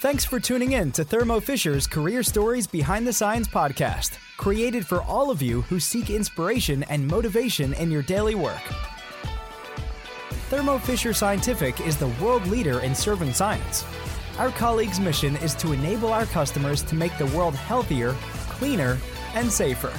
Thanks for tuning in to Thermo Fisher's Career Stories Behind the Science podcast, created for all of you who seek inspiration and motivation in your daily work. Thermo Fisher Scientific is the world leader in serving science. Our colleagues' mission is to enable our customers to make the world healthier, cleaner, and safer.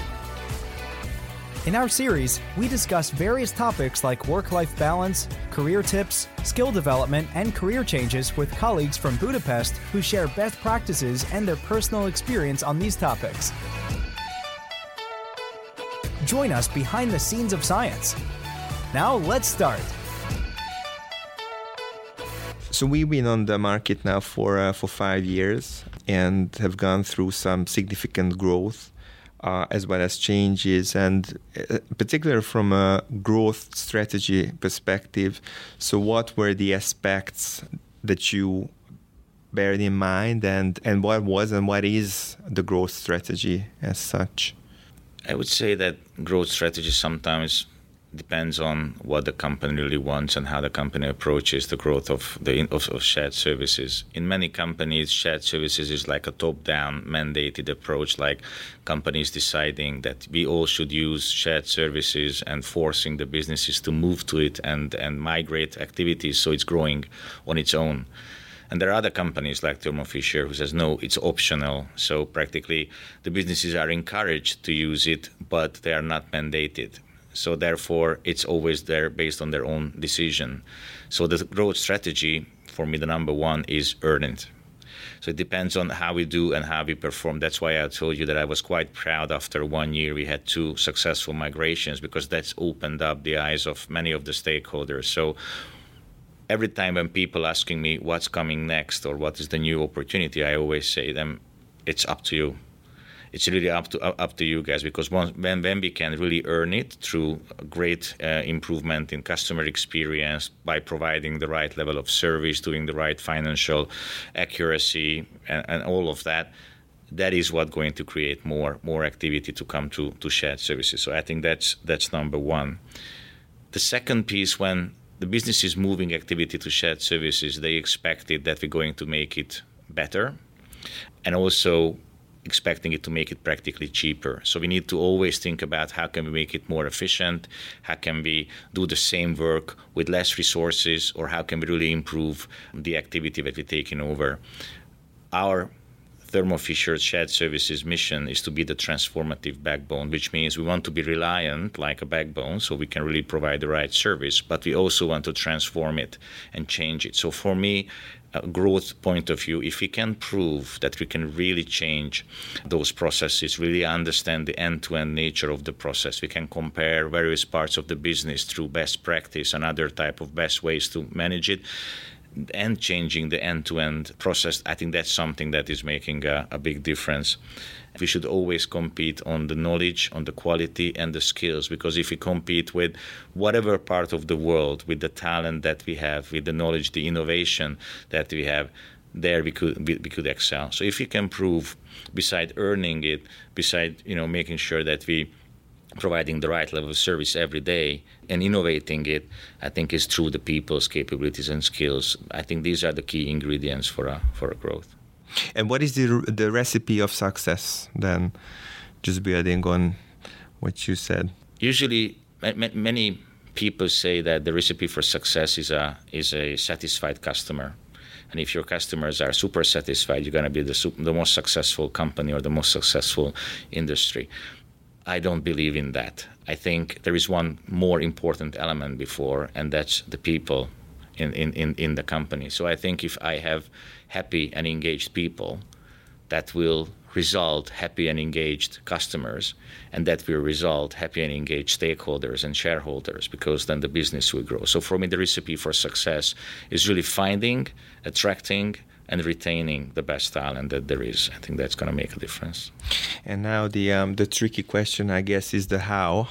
In our series, we discuss various topics like work life balance, career tips, skill development, and career changes with colleagues from Budapest who share best practices and their personal experience on these topics. Join us behind the scenes of science. Now, let's start. So we've been on the market now for uh, for five years and have gone through some significant growth uh, as well as changes, and uh, particularly from a growth strategy perspective. So, what were the aspects that you beared in mind, and, and what was and what is the growth strategy as such? I would say that growth strategy sometimes depends on what the company really wants and how the company approaches the growth of the of, of shared services. In many companies, shared services is like a top-down mandated approach, like companies deciding that we all should use shared services and forcing the businesses to move to it and and migrate activities so it's growing on its own. And there are other companies like Thermo Fisher who says no, it's optional. So practically, the businesses are encouraged to use it, but they are not mandated. So therefore, it's always there based on their own decision. So the growth strategy for me, the number one is earned. So it depends on how we do and how we perform. That's why I told you that I was quite proud after one year we had two successful migrations because that's opened up the eyes of many of the stakeholders. So every time when people asking me what's coming next or what is the new opportunity, I always say them, it's up to you it's really up to up to you guys because once, when when we can really earn it through great uh, improvement in customer experience by providing the right level of service, doing the right financial accuracy, and, and all of that that is what going to create more more activity to come to to shared services. So I think that's that's number one. The second piece, when the business is moving activity to shared services, they expected that we're going to make it better, and also expecting it to make it practically cheaper. So we need to always think about how can we make it more efficient, how can we do the same work with less resources, or how can we really improve the activity that we're taking over. Our Thermo Fisher Shared Services mission is to be the transformative backbone, which means we want to be reliant like a backbone so we can really provide the right service, but we also want to transform it and change it. So for me, growth point of view, if we can prove that we can really change those processes, really understand the end to end nature of the process, we can compare various parts of the business through best practice and other type of best ways to manage it and changing the end to end process, I think that's something that is making a, a, big difference. We should always compete on the knowledge, on the quality, and the skills because if we compete with whatever part of the world, with the talent that we have, with the knowledge, the innovation that we have, there we could we, we could excel. So if we can prove, beside earning it, beside you know making sure that we providing the right level of service every day and innovating it, I think is through the people's capabilities and skills. I think these are the key ingredients for a, for a growth. And what is the the recipe of success then? Just building on what you said. Usually, many people say that the recipe for success is a is a satisfied customer. And if your customers are super satisfied, you're going to be the, the most successful company or the most successful industry. I don't believe in that. I think there is one more important element before, and that's the people in, in, in, in the company. So I think if I have happy and engaged people, that will result happy and engaged customers, and that will result happy and engaged stakeholders and shareholders, because then the business will grow. So for me, the recipe for success is really finding, attracting, and retaining the best talent that there is. I think that's going to make a difference. And now the um, the tricky question, I guess, is the how,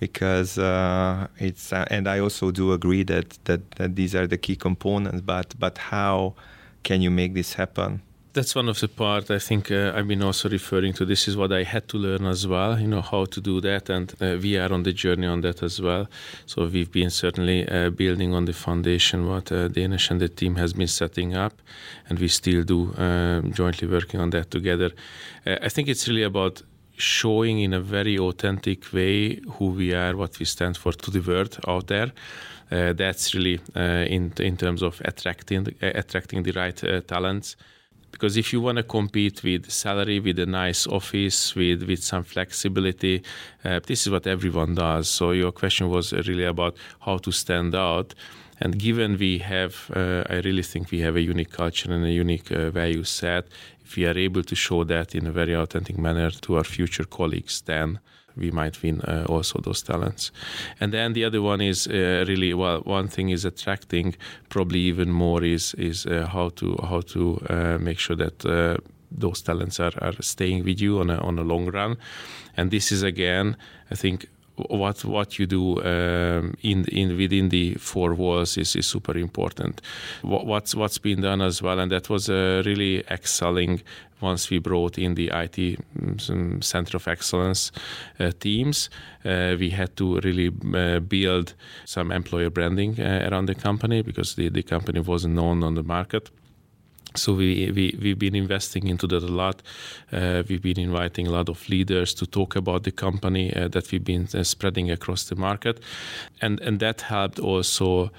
because uh, it's uh, and I also do agree that, that that these are the key components. But but how can you make this happen? That's one of the part I think uh, I've been also referring to. This is what I had to learn as well, you know, how to do that, and uh, we are on the journey on that as well. So we've been certainly uh, building on the foundation what uh, Dénes and the team has been setting up, and we still do um, jointly working on that together. Uh, I think it's really about showing in a very authentic way who we are, what we stand for to the world out there. Uh, that's really in in terms of attracting attracting the right talents because if you want to compete with salary with a nice office with with some flexibility uh, this is what everyone does. So your question was really about how to stand out. And given we have uh, i really think we have a unique culture and a unique uh, value set if we are able to show that in a very authentic manner to our future colleagues then we might win uh, also those talents. And then the other one is uh, really well. One thing is attracting. Probably even more is is uh, how to how to uh, make sure that uh, those talents are, are staying with you on a on a long run. And this is again, I think. What what you do um, in in within the four walls is, is super important. What, what's what's been done as well, and that was uh, really excelling once we brought in the IT mm, Center of Excellence uh, teams, uh, we had to really uh, build some employer branding uh, around the company because the, the company wasn't known on the market. So we, we, we've been investing into that a lot. Uh, we've been inviting a lot of leaders to talk about the company uh, that we've been uh, spreading across the market. And, and that helped also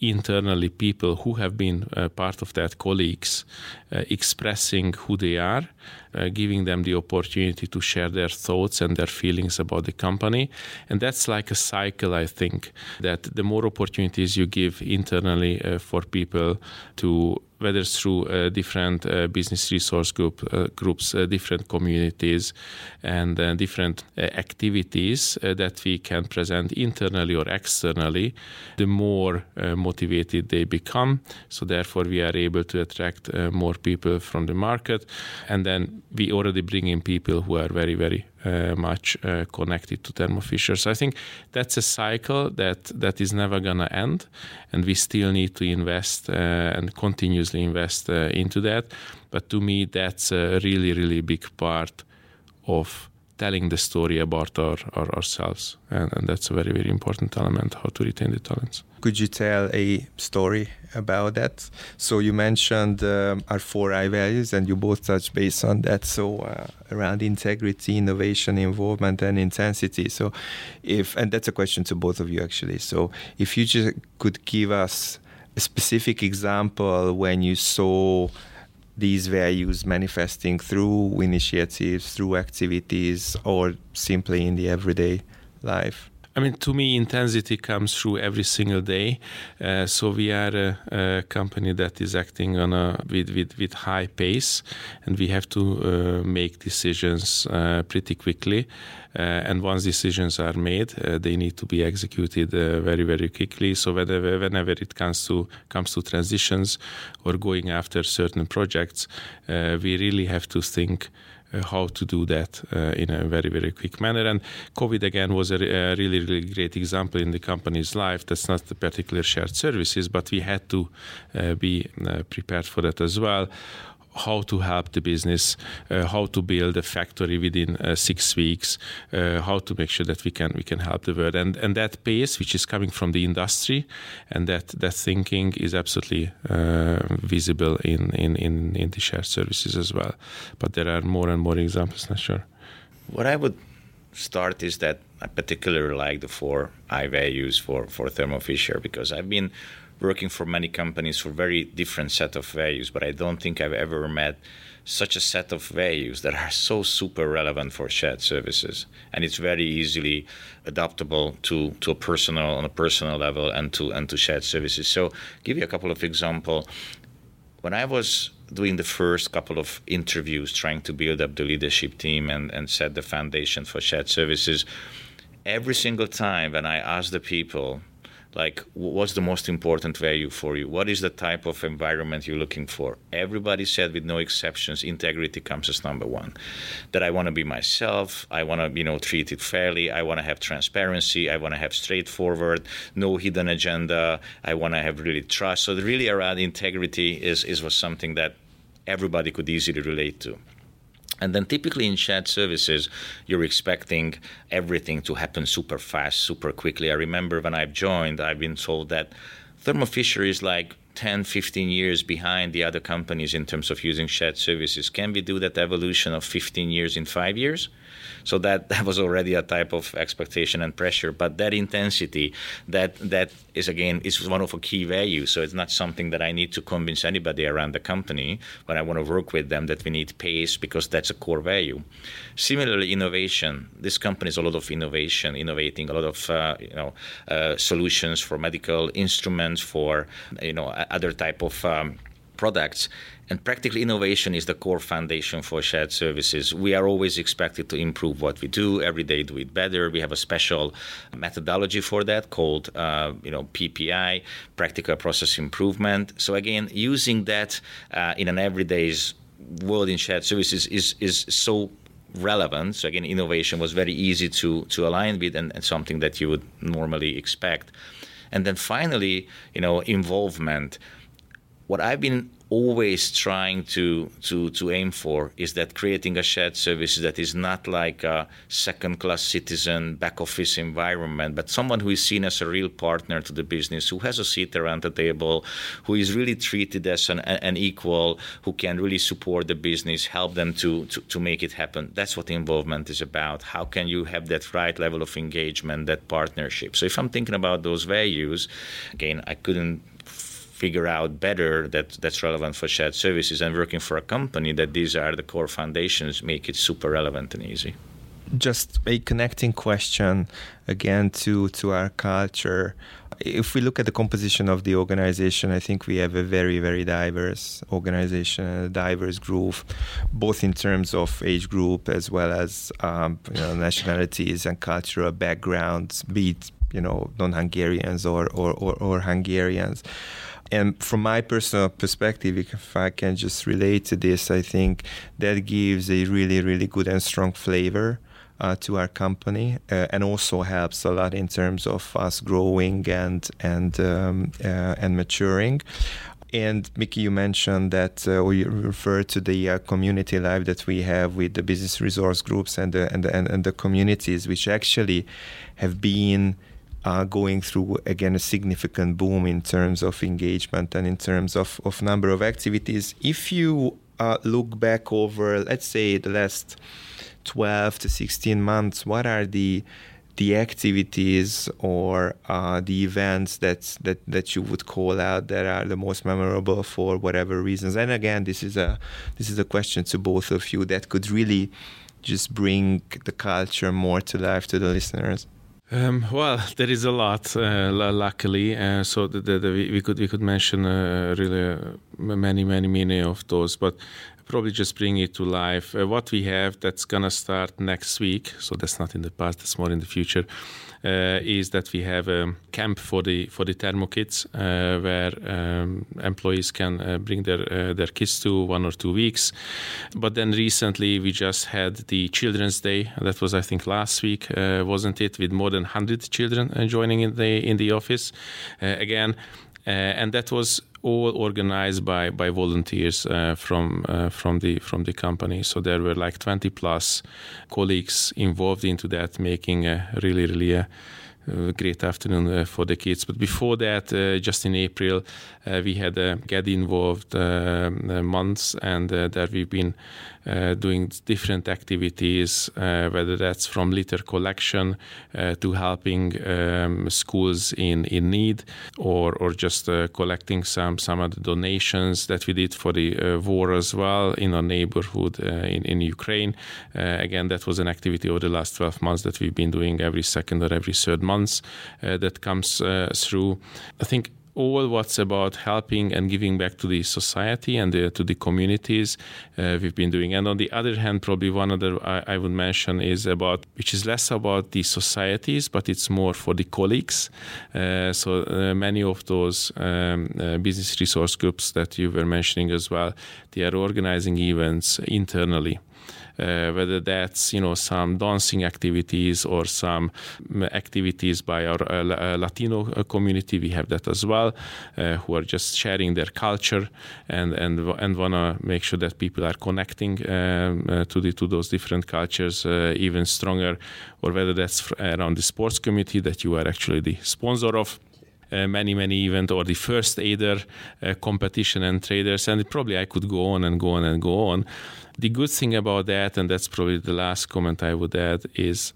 internally people who have been uh, part of that colleagues uh, expressing who they are uh, giving them the opportunity to share their thoughts and their feelings about the company and that's like a cycle i think that the more opportunities you give internally uh, for people to whether through uh, different uh, business resource group uh, groups, different communities, and different activities that we can present internally or externally, the more motivated they become. So therefore, we are able to attract more people from the market, and then we already bring in people who are very, very much uh, connected to Thermo Fisher. So I think that's a cycle that that is never gonna end, and we still need to invest uh, and continuously invest into that. But to me, that's a really, really big part of telling the story about our, our ourselves, and, and, that's a very very important element how to retain the talents. Could you tell a story about that? So you mentioned um, our four I values, and you both touched base on that. So uh, around integrity, innovation, involvement, and intensity. So if and that's a question to both of you actually. So if you just could give us a specific example when you saw these values manifesting through initiatives, through activities, or simply in the everyday life? I mean, to me, intensity comes through every single day. Uh, so we are a, a, company that is acting on a with, with, with high pace, and we have to uh, make decisions uh, pretty quickly. Uh, and once decisions are made, uh, they need to be executed uh, very very quickly. So whenever whenever it comes to comes to transitions or going after certain projects, we really have to think. Uh, how to do that uh, in a very very quick manner. And covid again was a, a, really really great example in the company's life. That's not the particular shared services but we had to uh, be prepared for that as well how to help the business, uh, how to build a factory within uh, six weeks, uh, how to make sure that we can we can help the world, and and that pace, which is coming from the industry, and that that thinking is absolutely uh, visible in, in in in the shared services as well. But there are more and more examples. Not sure. What I would start is that I particularly like the four I values for for Thermo Fisher because I've been working for many companies for very different set of values, but I don't think I've ever met such a set of values that are so super relevant for shared services. And it's very easily adaptable to, to a personal on a personal level and to and to shared services. So give you a couple of example. When i was doing the first couple of interviews trying to build up the leadership team and, and set the foundation for shared services every single time when i asked the people like what's the most important value for you? What is the type of environment you're looking for? Everybody said with no exceptions integrity comes as number one. That i want to be myself i want to you know treat it fairly i want to have transparency i want to have straightforward no hidden agenda i want to have really trust. So really around integrity is is was something that everybody could easily relate to. And then typically in shared services, you're expecting everything to happen super fast, super quickly. I remember when I've joined, I've been told that Thermo Fisher is like 10, 15 years behind the other companies in terms of using shared services. Can we do that evolution of 15 years in five years? So that, that was already a type of expectation and pressure. But that intensity, that that is again is one of a key values. So it's not something that I need to convince anybody around the company when I want to work with them that we need pace because that's a core value. Similarly, innovation. This company is a lot of innovation, innovating a lot of uh, you know uh, solutions for medical instruments, for you know other type of um, products. And practical innovation is the core foundation for shared services. We are always expected to improve what we do every day, do it better. We have a special methodology for that called, uh, you know, PPI, practical process improvement. So again, using that uh, in an everyday's world in shared services is is so relevant. So again, innovation was very easy to to align with and, and something that you would normally expect. And then finally, you know, involvement what I've been always trying to, to, to aim for is that creating a shared service that is not like a second class citizen back office environment, but someone who is seen as a real partner to the business, who has a seat around the table, who is really treated as an, an equal, who can really support the business, help them to, to, to make it happen. That's what involvement is about. How can you have that right level of engagement, that partnership? So if I'm thinking about those values, again, I couldn't figure out better that that's relevant for shared services and working for a company that these are the core foundations make it super relevant and easy. Just a connecting question again to to our culture. If we look at the composition of the organization i think we have a very very diverse organization a diverse group both in terms of age group as well as um, you know, nationalities and cultural backgrounds be it you know non-hungarians or or, or, or hungarians and from my personal perspective, if I can just relate to this, I think that gives a really, really good and strong flavor uh, to our company, uh, and also helps a lot in terms of us growing and and um, uh, and maturing. And Mickey, you mentioned that, uh, or you referred to the uh, community life that we have with the business resource groups and the, and the, and, and the communities, which actually have been going through again a significant boom in terms of engagement and in terms of, of number of activities. If you uh, look back over, let's say, the last 12 to 16 months, what are the the activities or uh, the events that, that that you would call out that are the most memorable for whatever reasons? And again, this is a this is a question to both of you that could really just bring the culture more to life to the listeners. Um, well, there is a lot, uh, luckily. Uh, so the, the, the, we could we could mention uh, really uh, many many many of those, but probably just bring it to life. Uh, what we have that's gonna start next week. So that's not in the past; that's more in the future uh, is that we have a camp for the for the thermo kids uh, where um, employees can uh, bring their their kids to one or two weeks. But then recently we just had the Children's Day. That was I think last week, wasn't it? With more than 100 children joining in the in the office. again, and that was all organized by by volunteers uh, from uh, from the from the company. So there were like 20 plus colleagues involved into that, making a really really a uh, great afternoon uh, for the kids. But before that, uh, just in April, uh, we had uh, a get involved uh, months, and that we've been doing different activities, whether that's from litter collection to helping um, schools in, in need, or or just collecting some some of the donations that we did for the war as well in our neighborhood in in Ukraine. again, that was an activity over the last 12 months that we've been doing every second or every third month uh, that comes uh, through. I think all what's about helping and giving back to the society and the, to the communities uh, we've been doing. And on the other hand, probably one other I, I, would mention is about, which is less about the societies, but it's more for the colleagues. Uh, so uh, many of those um, uh, business resource groups that you were mentioning as well, they are organizing events internally. Uh, whether that's you know some dancing activities or some activities by our uh, uh Latino community. We have that as well, who are just sharing their culture and and and wanna make sure that people are connecting um, to the to those different cultures even stronger, or whether that's around the sports community that you are actually the sponsor of. Uh, many many event or the first aider uh, competition and traders and probably i could go on and go on and go on. The good thing about that and that's probably the last comment i would add is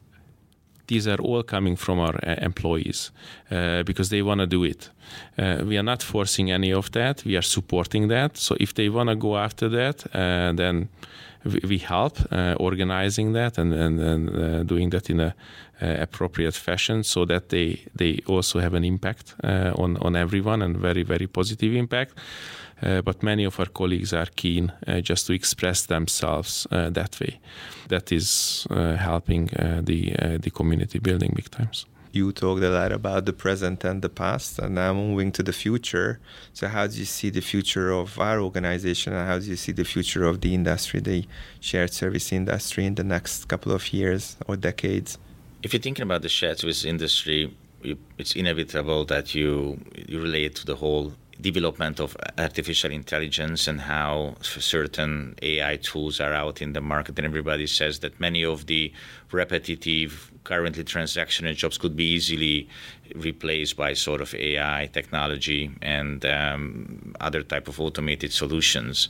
these are all coming from our uh, employees uh, because they want to do it. Uh, we are not forcing any of that. We are supporting that. So if they want to go after that, uh, then we, help organizing that and, and, and doing that in a uh, appropriate fashion so that they they also have an impact uh, on on everyone and very very positive impact. Uh, but many of our colleagues are keen uh, just to express themselves uh, that way. That is uh, helping the the community building big times. You talked a lot about the present and the past, and now moving to the future. So, how do you see the future of our organization, and how do you see the future of the industry, the shared service industry, in the next couple of years or decades? if you're thinking about the shared service industry, you, it's inevitable that you you relate to the whole development of artificial intelligence and how certain AI tools are out in the market. And everybody says that many of the repetitive, currently transactional jobs could be easily replaced by sort of AI technology and um, other type of automated solutions.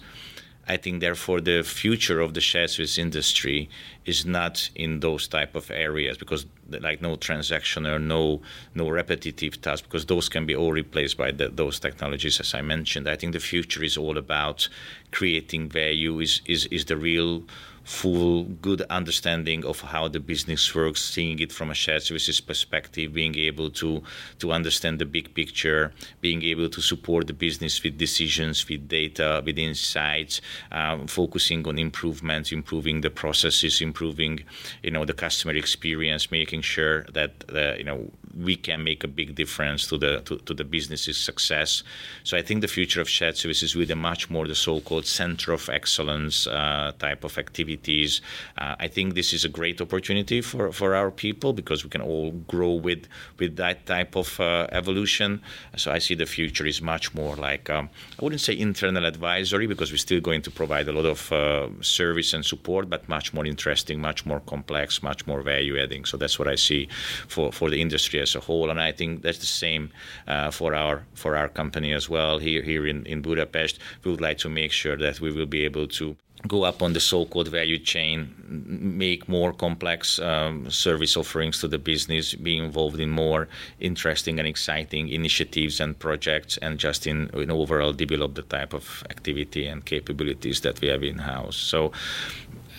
I think therefore the future of the shared service industry is not in those type of areas because like no transaction or no no repetitive tasks because those can be all replaced by the, those technologies as I mentioned. I think the future is all about creating value is is, is the real full good understanding of how the business works, seeing it from a shared services perspective, being able to to understand the big picture, being able to support the business with decisions, with data, with insights, um, focusing on improvements, improving the processes, improving you know the customer experience, making sure that uh, you know we can make a big difference to the to, to the business's success. So I think the future of shared services will be much more the so-called center of excellence uh, type of activities. Uh, I think this is a great opportunity for, for our people because we can all grow with with that type of uh, evolution. So I see the future is much more like um, I wouldn't say internal advisory because we're still going to provide a lot of uh, service and support, but much more interesting, much more complex, much more value adding. So that's what I see for for the industry as a whole. And I think that's the same uh, for our for our company as well. Here here in, in Budapest, we would like to make sure that we will be able to go up on the so-called value chain, make more complex um, service offerings to the business, be involved in more interesting and exciting initiatives and projects, and just in, in overall develop the type of activity and capabilities that we have in house. So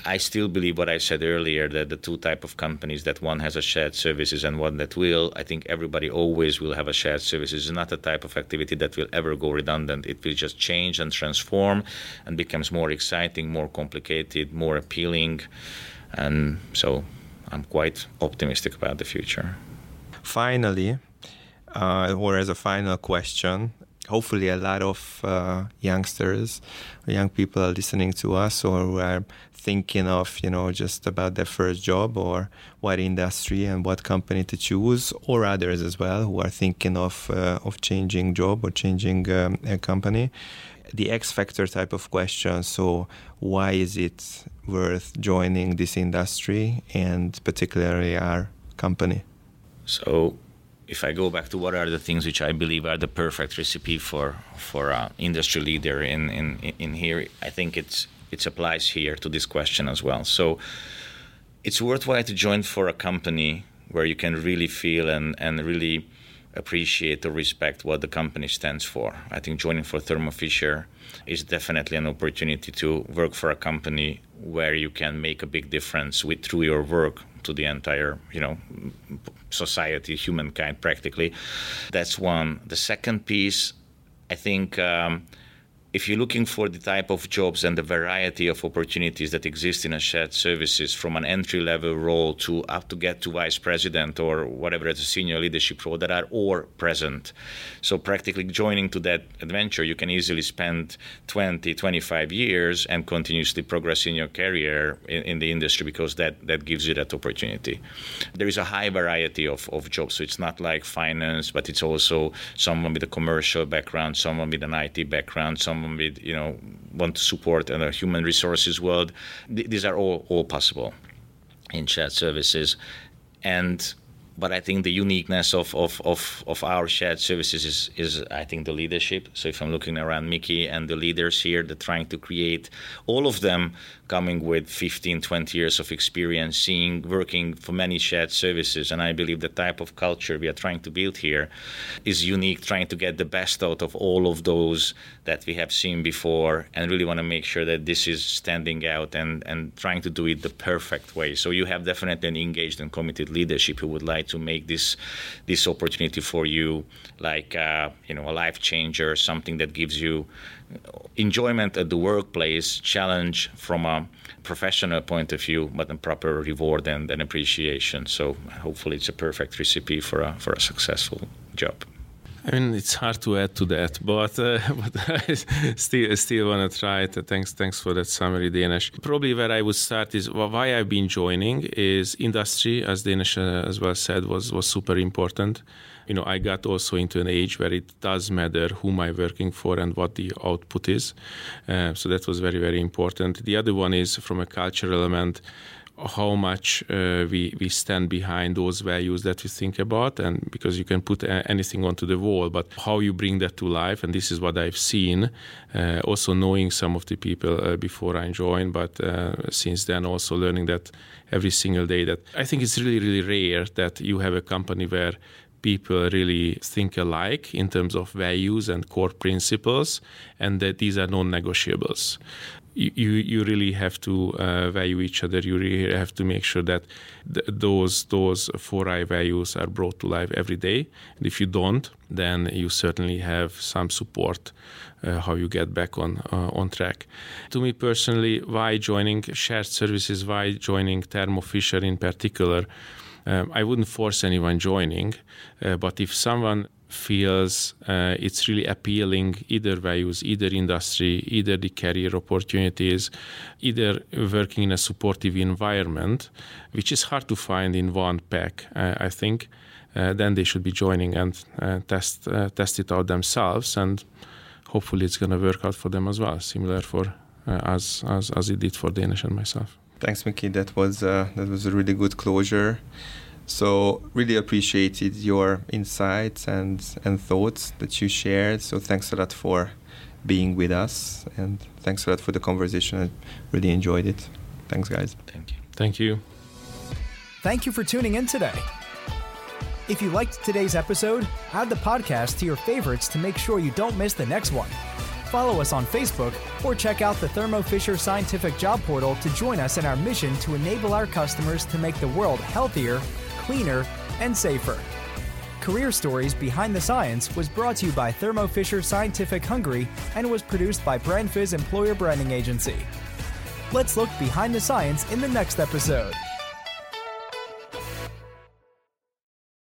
I still believe what I said earlier that the two type of companies that one has a shared services and one that will. I think everybody always will have a shared services. It's not a type of activity that will ever go redundant. It will just change and transform and becomes more exciting, more complicated, more appealing, and so I'm quite optimistic about the future. Finally, uh, or as a final question, hopefully a lot of uh, youngsters young people are listening to us or are thinking of you know just about their first job or what industry and what company to choose or others as well who are thinking of uh, of changing job or changing um, a company. The x factor type of question so why is it worth joining this industry and particularly our company? So if I go back to what are the things which I believe are the perfect recipe for for an industry leader in, in in here, I think it's it applies here to this question as well. So it's worthwhile to join for a company where you can really feel and, and really appreciate or respect what the company stands for. I think joining for Thermo Fisher is definitely an opportunity to work for a company where you can make a big difference with through your work to the entire, you know, society, humankind, practically. That's one. The second piece, I think. Um, if you're looking for the type of jobs and the variety of opportunities that exist in a shared services from an entry level role to up to get to vice president or whatever as a senior leadership role that are all present. So practically joining to that adventure you can easily spend 20 25 years and continuously progress in your career in, in the industry because that that gives you that opportunity. There is a high variety of, of jobs. So it's not like finance but it's also someone with a commercial background someone with an IT background someone someone with you know want to support in a human resources world. Th- these are all all possible in shared services, and but I think the uniqueness of, of, of, of our shared services is, is, I think, the leadership. So if I'm looking around Mickey and the leaders here, they're trying to create all of them coming with 15, 20 years of experience, seeing, working for many shared services. And I believe the type of culture we are trying to build here is unique, trying to get the best out of all of those that we have seen before and really want to make sure that this is standing out and, and trying to do it the perfect way. So you have definitely an engaged and committed leadership who would like to make this this opportunity for you like uh, you know a life changer, something that gives you enjoyment at the workplace, challenge from a professional point of view, but a proper reward and, and appreciation. So hopefully, it's a perfect recipe for a for a successful job. I mean, it's hard to add to that, but uh, but I still still want to try it. Thanks, thanks for that summary, Dénes. Probably where I would start is why I've been joining is industry, as Dénes uh, as well said, was was super important you know, I got also into an age where it does matter whom I'm working for and what the output is. Uh, so that was very, very important. The other one is from a cultural element how much uh, we we stand behind those values that we think about and because you can put anything onto the wall but how you bring that to life and this is what I've seen uh, also knowing some of the people uh, before I joined but uh, since then also learning that every single day that I think it's really really rare that you have a company where people really think alike in terms of values and core principles, and that these are non-negotiables. You, you really have to uh, value each other. You really have to make sure that th- those those four I values are brought to life every day. And if you don't, then you certainly have some support uh, how you get back on uh, on track. To me personally, why joining shared services? Why joining Thermo Fisher in particular? Um, I wouldn't force anyone joining, uh, but if someone feels uh, it's really appealing either values either industry either the career opportunities either working in a supportive environment which is hard to find in one pack uh, i think uh, then they should be joining and uh, test uh, test it out themselves and hopefully it's going to work out for them as well similar for as, as as it did for Dénes and myself Thanks, Mickey. That was uh, that was a really good closure. So really appreciated your insights and and thoughts that you shared. So thanks a lot for being with us, and thanks a lot for the conversation. I really enjoyed it. Thanks, guys. Thank you. Thank you. Thank you for tuning in today. If you liked today's episode, add the podcast to your favorites to make sure you don't miss the next one follow us on Facebook, or check out the Thermo Fisher Scientific Job Portal to join us in our mission to enable our customers to make the world healthier, cleaner, and safer. Career Stories Behind the Science was brought to you by Thermo Fisher Scientific Hungary and was produced by BrandFizz Employer Branding Agency. Let's look behind the science in the next episode.